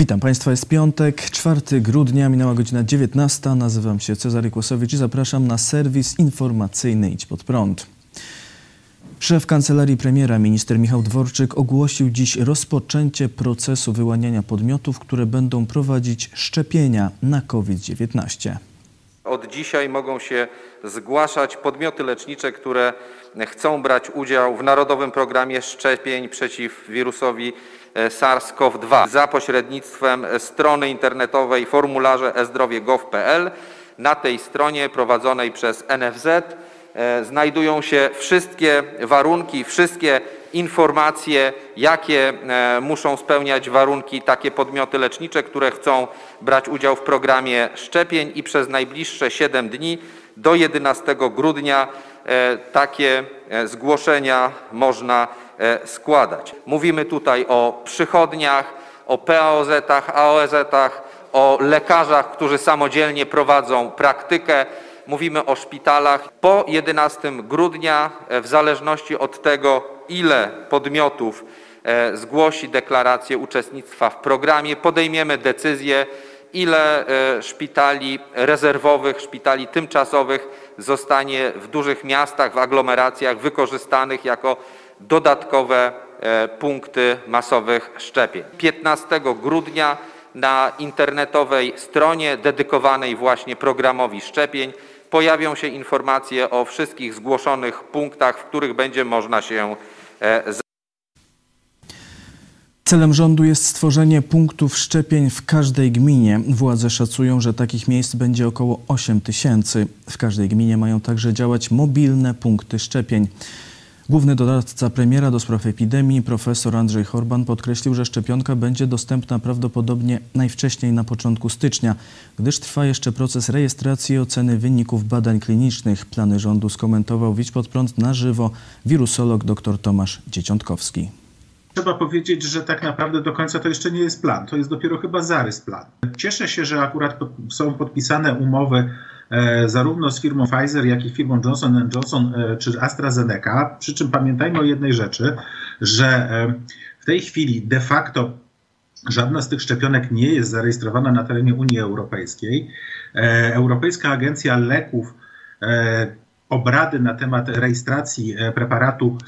Witam Państwa, jest piątek, 4 grudnia, minęła godzina 19. Nazywam się Cezary Kłosowicz i zapraszam na serwis informacyjny Idź Pod Prąd. Szef Kancelarii Premiera, minister Michał Dworczyk, ogłosił dziś rozpoczęcie procesu wyłaniania podmiotów, które będą prowadzić szczepienia na COVID-19. Od dzisiaj mogą się zgłaszać podmioty lecznicze, które chcą brać udział w Narodowym Programie Szczepień przeciw wirusowi e, SARS-CoV-2 za pośrednictwem strony internetowej formularze ezdrowie.gov.pl. Na tej stronie prowadzonej przez NFZ znajdują się wszystkie warunki, wszystkie informacje, jakie e, muszą spełniać warunki takie podmioty lecznicze, które chcą brać udział w programie szczepień i przez najbliższe 7 dni do 11 grudnia e, takie e, zgłoszenia można składać. Mówimy tutaj o przychodniach, o PAOZ-ach, AOZ-ach, o lekarzach, którzy samodzielnie prowadzą praktykę. Mówimy o szpitalach. Po 11 grudnia, w zależności od tego, ile podmiotów e, zgłosi deklarację uczestnictwa w programie, podejmiemy decyzję, ile e, szpitali rezerwowych, szpitali tymczasowych zostanie w dużych miastach, w aglomeracjach wykorzystanych jako dodatkowe e, punkty masowych szczepień. 15 grudnia na internetowej stronie dedykowanej właśnie programowi szczepień pojawią się informacje o wszystkich zgłoszonych punktach, w których będzie można się E, Celem rządu jest stworzenie punktów szczepień w każdej gminie. Władze szacują, że takich miejsc będzie około 8 tysięcy. W każdej gminie mają także działać mobilne punkty szczepień. Główny doradca premiera do spraw epidemii, profesor Andrzej Horban, podkreślił, że szczepionka będzie dostępna prawdopodobnie najwcześniej na początku stycznia, gdyż trwa jeszcze proces rejestracji i oceny wyników badań klinicznych. Plany rządu skomentował Widź pod prąd na żywo wirusolog dr Tomasz Dzieciątkowski. Trzeba powiedzieć, że tak naprawdę do końca to jeszcze nie jest plan, to jest dopiero chyba zarys planu. Cieszę się, że akurat są podpisane umowy zarówno z firmą Pfizer, jak i firmą Johnson Johnson e, czy AstraZeneca. Przy czym pamiętajmy o jednej rzeczy, że e, w tej chwili de facto żadna z tych szczepionek nie jest zarejestrowana na terenie Unii Europejskiej. Europejska Agencja Leków obrady na temat rejestracji preparatu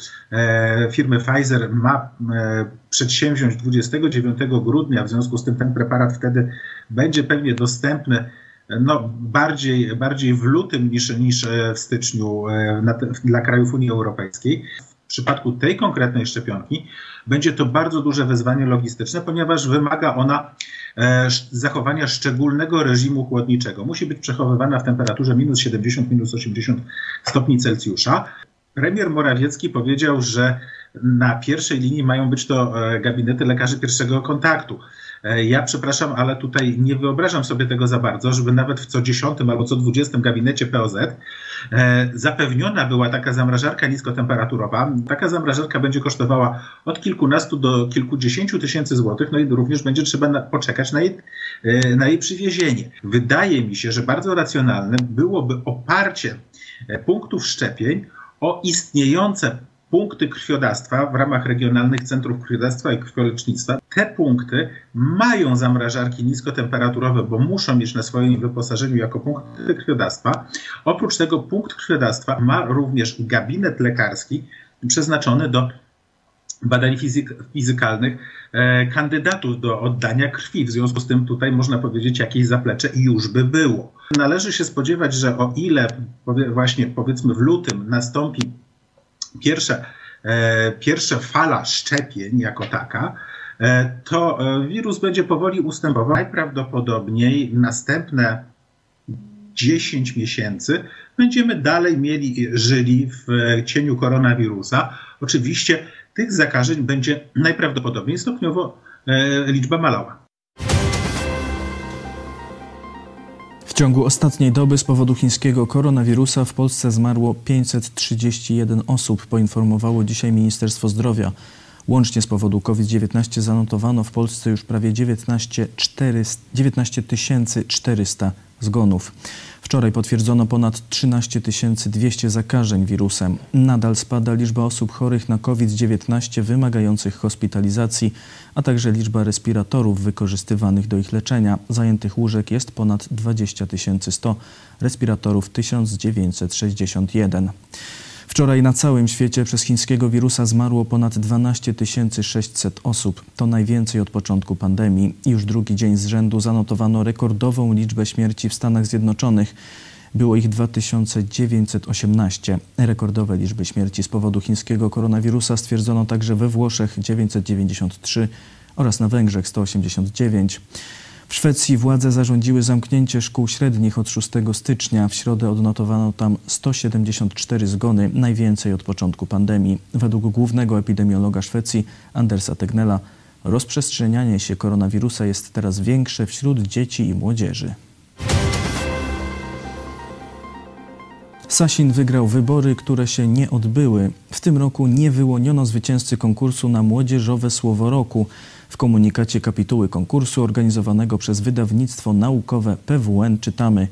firmy Pfizer ma przedsięwziąć 29 grudnia, w związku z tym ten preparat wtedy będzie pewnie dostępny no, bardziej, bardziej w lutym niż, niż e, w styczniu e, na, dla krajów Unii Europejskiej. W przypadku tej konkretnej szczepionki będzie to bardzo duże wyzwanie logistyczne, ponieważ wymaga ona e, zachowania szczególnego reżimu chłodniczego. Musi być przechowywana w temperaturze minus 70, minus 80 stopni Celsjusza. Premier Morawiecki powiedział, że na pierwszej linii mają być to gabinety lekarzy pierwszego kontaktu. E, ja przepraszam, ale tutaj nie wyobrażam sobie tego za bardzo, żeby nawet w co dziesiątym albo co dwudziestym gabinecie POZ e, zapewniona była taka zamrażarka niskotemperaturowa. Taka zamrażarka będzie kosztowała od kilkunastu do kilkudziesięciu tysięcy złotych, no i również będzie trzeba poczekać na jej, e, na jej przywiezienie. Wydaje mi się, że bardzo racjonalne byłoby oparcie punktów szczepień o istniejące punkty krwiodawstwa w ramach regionalnych centrów krwiodawstwa i krwiolecznictwa. Te punkty mają zamrażarki niskotemperaturowe, bo muszą mieć na swoim wyposażeniu jako punkty krwiodawstwa. Oprócz tego punkt krwiodawstwa ma również gabinet lekarski przeznaczony do badań fizyk fizykalnych e, kandydatów do oddania krwi. W związku z tym tutaj można powiedzieć, jakieś zaplecze już by było. Należy się spodziewać, że o ile powie, właśnie powiedzmy w lutym nastąpi pierwsza, e, fala szczepień jako taka, e, to e, wirus będzie powoli ustępował. Najprawdopodobniej następne 10 miesięcy będziemy dalej mieli, żyli w cieniu koronawirusa. Oczywiście tych zakażeń będzie najprawdopodobniej stopniowo liczba malała. Ciągu ostatniej doby z powodu chińskiego koronawirusa w Polsce zmarło 531 osób, poinformowało dzisiaj Ministerstwo Zdrowia. Łącznie z powodu COVID-19 zanotowano w Polsce już prawie 19 400 zgonów. Wczoraj potwierdzono ponad 13 200 zakażeń wirusem. Nadal spada liczba osób chorych na COVID-19 wymagających hospitalizacji, a także liczba respiratorów wykorzystywanych do ich leczenia. Zajętych łóżek jest ponad 20 100, respiratorów 1961. Wczoraj na całym świecie przez chińskiego wirusa zmarło ponad 12 600 osób. To najwięcej od początku pandemii. Już drugi dzień z rzędu zanotowano rekordową liczbę śmierci w Stanach Zjednoczonych. Było ich 2918. Rekordowe liczby śmierci z powodu chińskiego koronawirusa stwierdzono także we Włoszech 993 oraz na Węgrzech 189. W Szwecji władze zarządziły zamknięcie szkół średnich od 6 stycznia. W środę odnotowano tam 174 zgony, najwięcej od początku pandemii. Według głównego epidemiologa Szwecji, Andersa Tegnella, rozprzestrzenianie się koronawirusa jest teraz większe wśród dzieci i młodzieży. Sasin wygrał wybory, które się nie odbyły. W tym roku nie wyłoniono zwycięzcy konkursu na Młodzieżowe Słowo Roku. W komunikacie kapituły konkursu organizowanego przez wydawnictwo naukowe PWN czytamy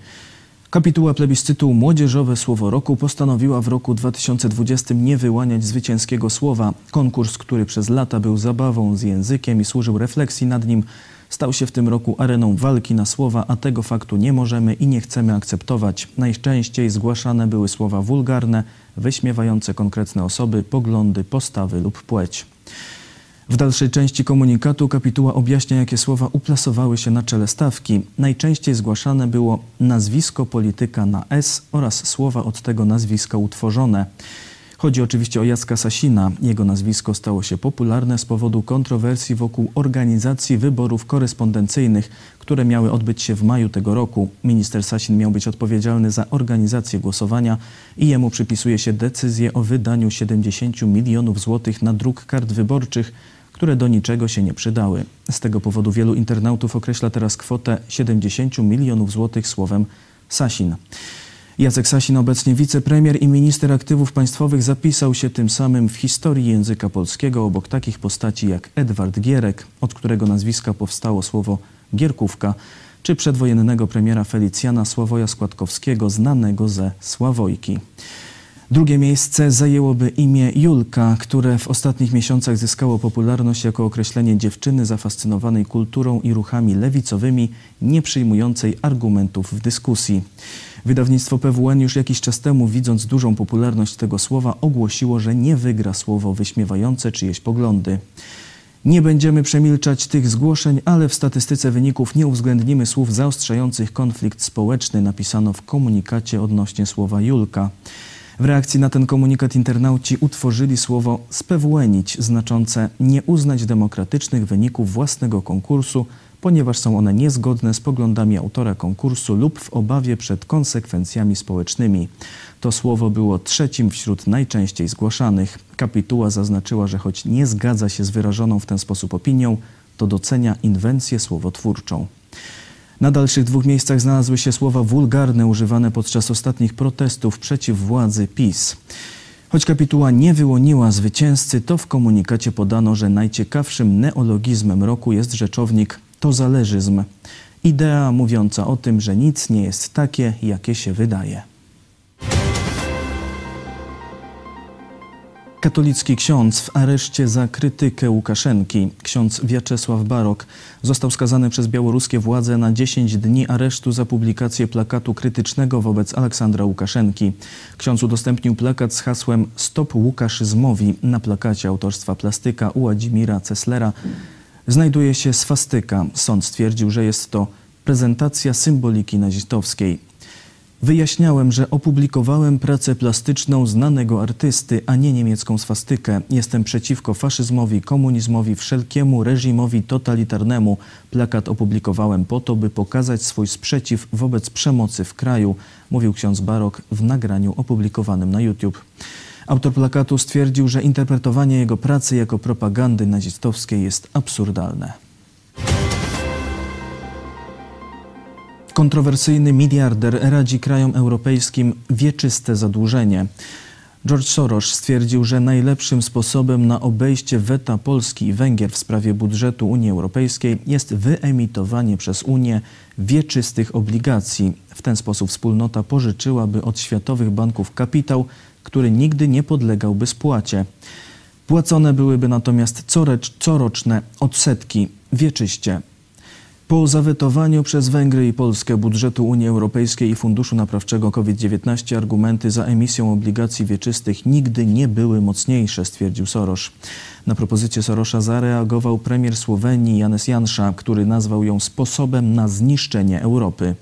Kapituła plebiscytu Młodzieżowe Słowo Roku postanowiła w roku 2020 nie wyłaniać zwycięskiego słowa. Konkurs, który przez lata był zabawą z językiem i służył refleksji nad nim, stał się w tym roku areną walki na słowa, a tego faktu nie możemy i nie chcemy akceptować. Najczęściej zgłaszane były słowa wulgarne, wyśmiewające konkretne osoby, poglądy, postawy lub płeć. W dalszej części komunikatu kapituła objaśnia, jakie słowa uplasowały się na czele stawki. Najczęściej zgłaszane było nazwisko polityka na S oraz słowa od tego nazwiska utworzone. Chodzi oczywiście o Jacka Sasina. Jego nazwisko stało się popularne z powodu kontrowersji wokół organizacji wyborów korespondencyjnych, które miały odbyć się w maju tego roku. Minister Sasin miał być odpowiedzialny za organizację głosowania i jemu przypisuje się decyzję o wydaniu 70 milionów złotych na druk kart wyborczych, które do niczego się nie przydały. Z tego powodu wielu internautów określa teraz kwotę 70 milionów złotych słowem Sasin. Jacek Sasin, obecnie wicepremier i minister aktywów państwowych, zapisał się tym samym w historii języka polskiego obok takich postaci jak Edward Gierek, od którego nazwiska powstało słowo Gierkówka, czy przedwojennego premiera Felicjana Sławoja Składkowskiego, znanego ze Sławojki. Drugie miejsce zajęłoby imię Julka, które w ostatnich miesiącach zyskało popularność jako określenie dziewczyny zafascynowanej kulturą i ruchami lewicowymi, nie przyjmującej argumentów w dyskusji. Wydawnictwo PWN już jakiś czas temu, widząc dużą popularność tego słowa, ogłosiło, że nie wygra słowo wyśmiewające czyjeś poglądy. Nie będziemy przemilczać tych zgłoszeń, ale w statystyce wyników nie uwzględnimy słów zaostrzających konflikt społeczny, napisano w komunikacie odnośnie słowa Julka. W reakcji na ten komunikat internauci utworzyli słowo spewłenić, znaczące nie uznać demokratycznych wyników własnego konkursu, ponieważ są one niezgodne z poglądami autora konkursu lub w obawie przed konsekwencjami społecznymi. To słowo było trzecim wśród najczęściej zgłaszanych. Kapituła zaznaczyła, że choć nie zgadza się z wyrażoną w ten sposób opinią, to docenia inwencję słowotwórczą. Na dalszych dwóch miejscach znalazły się słowa wulgarne używane podczas ostatnich protestów przeciw władzy PiS. Choć kapituła nie wyłoniła zwycięzcy, to w komunikacie podano, że najciekawszym neologizmem roku jest rzeczownik tozależyzm. Idea mówiąca o tym, że nic nie jest takie, jakie się wydaje. Katolicki ksiądz w areszcie za krytykę Łukaszenki, ksiądz Wiaczesław Barok, został skazany przez białoruskie władze na 10 dni aresztu za publikację plakatu krytycznego wobec Aleksandra Łukaszenki. Ksiądz udostępnił plakat z hasłem Stop Łukaszyzmowi. Na plakacie autorstwa plastyka Uładimira Ceslera znajduje się swastyka. Sąd stwierdził, że jest to prezentacja symboliki nazistowskiej. Wyjaśniałem, że opublikowałem pracę plastyczną znanego artysty, a nie niemiecką swastykę. Jestem przeciwko faszyzmowi, komunizmowi, wszelkiemu reżimowi totalitarnemu. Plakat opublikowałem po to, by pokazać swój sprzeciw wobec przemocy w kraju, mówił ksiądz Barok w nagraniu opublikowanym na YouTube. Autor plakatu stwierdził, że interpretowanie jego pracy jako propagandy nazistowskiej jest absurdalne. Kontrowersyjny miliarder radzi krajom europejskim wieczyste zadłużenie. George Soros stwierdził, że najlepszym sposobem na obejście weta Polski i Węgier w sprawie budżetu Unii Europejskiej jest wyemitowanie przez Unię wieczystych obligacji. W ten sposób wspólnota pożyczyłaby od światowych banków kapitał, który nigdy nie podlegałby spłacie. Płacone byłyby natomiast coroczne odsetki wieczyście. Po zawetowaniu przez Węgry i Polskę budżetu Unii Europejskiej i Funduszu Naprawczego COVID-19 argumenty za emisją obligacji wieczystych nigdy nie były mocniejsze, stwierdził Soros. Na propozycję Sorosza zareagował premier Słowenii Janes Jansza, który nazwał ją sposobem na zniszczenie Europy.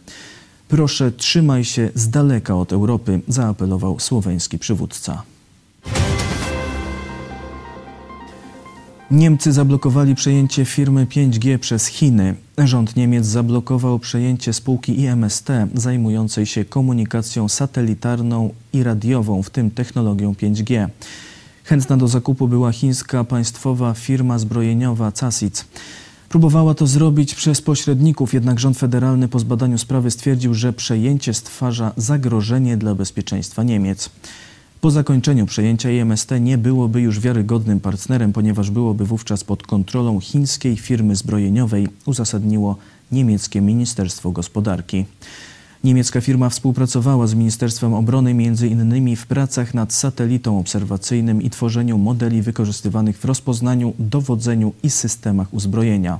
Proszę, trzymaj się z daleka od Europy, zaapelował słoweński przywódca. Niemcy zablokowali przejęcie firmy 5G przez Chiny. Rząd Niemiec zablokował przejęcie spółki IMST zajmującej się komunikacją satelitarną i radiową, w tym technologią 5G. Chętna do zakupu była chińska państwowa firma zbrojeniowa CASIC. Próbowała to zrobić przez pośredników, jednak rząd federalny po zbadaniu sprawy stwierdził, że przejęcie stwarza zagrożenie dla bezpieczeństwa Niemiec. Po zakończeniu przejęcia IMST nie byłoby już wiarygodnym partnerem, ponieważ byłoby wówczas pod kontrolą chińskiej firmy zbrojeniowej, uzasadniło niemieckie Ministerstwo Gospodarki. Niemiecka firma współpracowała z Ministerstwem Obrony innymi w pracach nad satelitą obserwacyjnym i tworzeniu modeli wykorzystywanych w rozpoznaniu, dowodzeniu i systemach uzbrojenia.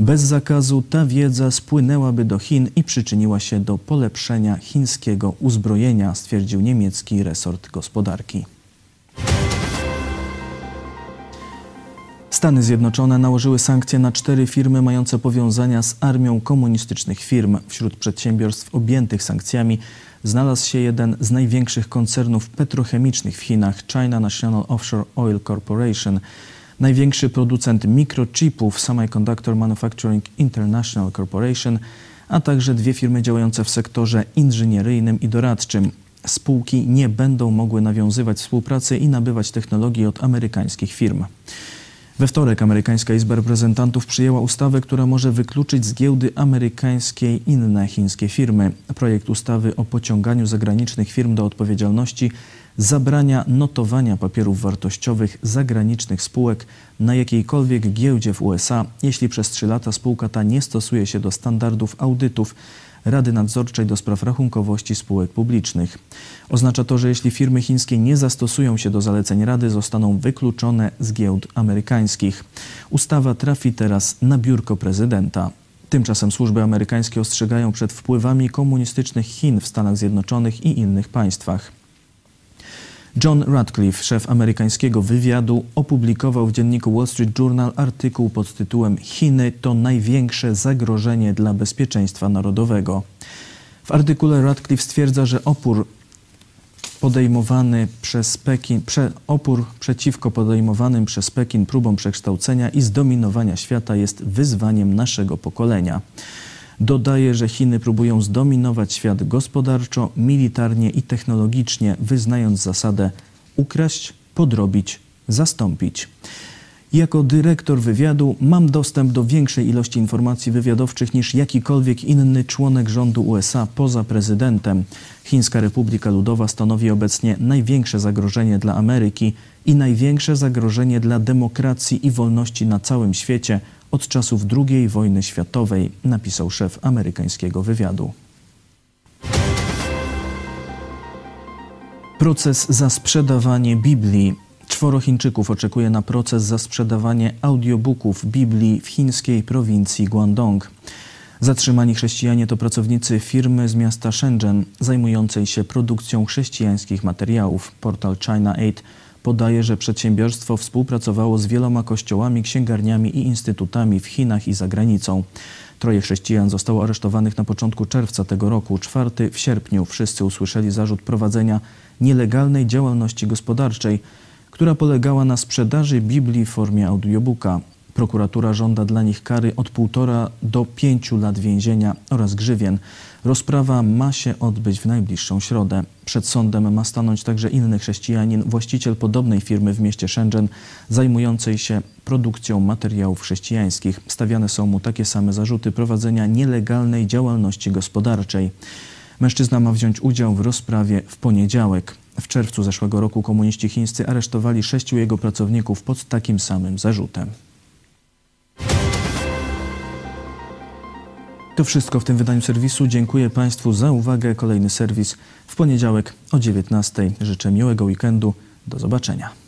Bez zakazu ta wiedza spłynęłaby do Chin i przyczyniła się do polepszenia chińskiego uzbrojenia, stwierdził niemiecki resort gospodarki. Stany Zjednoczone nałożyły sankcje na cztery firmy mające powiązania z armią komunistycznych firm. Wśród przedsiębiorstw objętych sankcjami znalazł się jeden z największych koncernów petrochemicznych w Chinach, China National Offshore Oil Corporation. Największy producent mikrochipów Semiconductor Manufacturing International Corporation, a także dwie firmy działające w sektorze inżynieryjnym i doradczym. Spółki nie będą mogły nawiązywać współpracy i nabywać technologii od amerykańskich firm. We wtorek amerykańska Izba Reprezentantów przyjęła ustawę, która może wykluczyć z giełdy amerykańskiej inne chińskie firmy. Projekt ustawy o pociąganiu zagranicznych firm do odpowiedzialności zabrania notowania papierów wartościowych zagranicznych spółek na jakiejkolwiek giełdzie w USA, jeśli przez trzy lata spółka ta nie stosuje się do standardów audytów Rady Nadzorczej do spraw rachunkowości spółek publicznych. Oznacza to, że jeśli firmy chińskie nie zastosują się do zaleceń Rady, zostaną wykluczone z giełd amerykańskich. Ustawa trafi teraz na biurko prezydenta. Tymczasem służby amerykańskie ostrzegają przed wpływami komunistycznych Chin w Stanach Zjednoczonych i innych państwach. John Radcliffe, szef amerykańskiego wywiadu, opublikował w dzienniku Wall Street Journal artykuł pod tytułem Chiny to największe zagrożenie dla bezpieczeństwa narodowego. W artykule Radcliffe stwierdza, że opór podejmowany przez Pekin, prze, opór przeciwko podejmowanym przez Pekin próbom przekształcenia i zdominowania świata jest wyzwaniem naszego pokolenia. Dodaje, że Chiny próbują zdominować świat gospodarczo, militarnie i technologicznie, wyznając zasadę ukraść, podrobić, zastąpić. Jako dyrektor wywiadu mam dostęp do większej ilości informacji wywiadowczych niż jakikolwiek inny członek rządu USA poza prezydentem. Chińska Republika Ludowa stanowi obecnie największe zagrożenie dla Ameryki i największe zagrożenie dla demokracji i wolności na całym świecie od czasów II wojny światowej, napisał szef amerykańskiego wywiadu. Proces za sprzedawanie Biblii. Czworo Chińczyków oczekuje na proces za sprzedawanie audiobooków Biblii w chińskiej prowincji Guangdong. Zatrzymani chrześcijanie to pracownicy firmy z miasta Shenzhen zajmującej się produkcją chrześcijańskich materiałów. Portal China Aid podaje, że przedsiębiorstwo współpracowało z wieloma kościołami, księgarniami i instytutami w Chinach i za granicą. Troje chrześcijan zostało aresztowanych na początku czerwca tego roku. Czwarty w sierpniu wszyscy usłyszeli zarzut prowadzenia nielegalnej działalności gospodarczej, która polegała na sprzedaży Biblii w formie audiobooka. Prokuratura żąda dla nich kary od półtora do pięciu lat więzienia oraz grzywien. Rozprawa ma się odbyć w najbliższą środę. Przed sądem ma stanąć także inny chrześcijanin, właściciel podobnej firmy w mieście Shenzhen, zajmującej się produkcją materiałów chrześcijańskich. Stawiane są mu takie same zarzuty prowadzenia nielegalnej działalności gospodarczej. Mężczyzna ma wziąć udział w rozprawie w poniedziałek. W czerwcu zeszłego roku komuniści chińscy aresztowali sześciu jego pracowników pod takim samym zarzutem. To wszystko w tym wydaniu serwisu. Dziękuję Państwu za uwagę. Kolejny serwis w poniedziałek o 19:00. Życzę miłego weekendu. Do zobaczenia.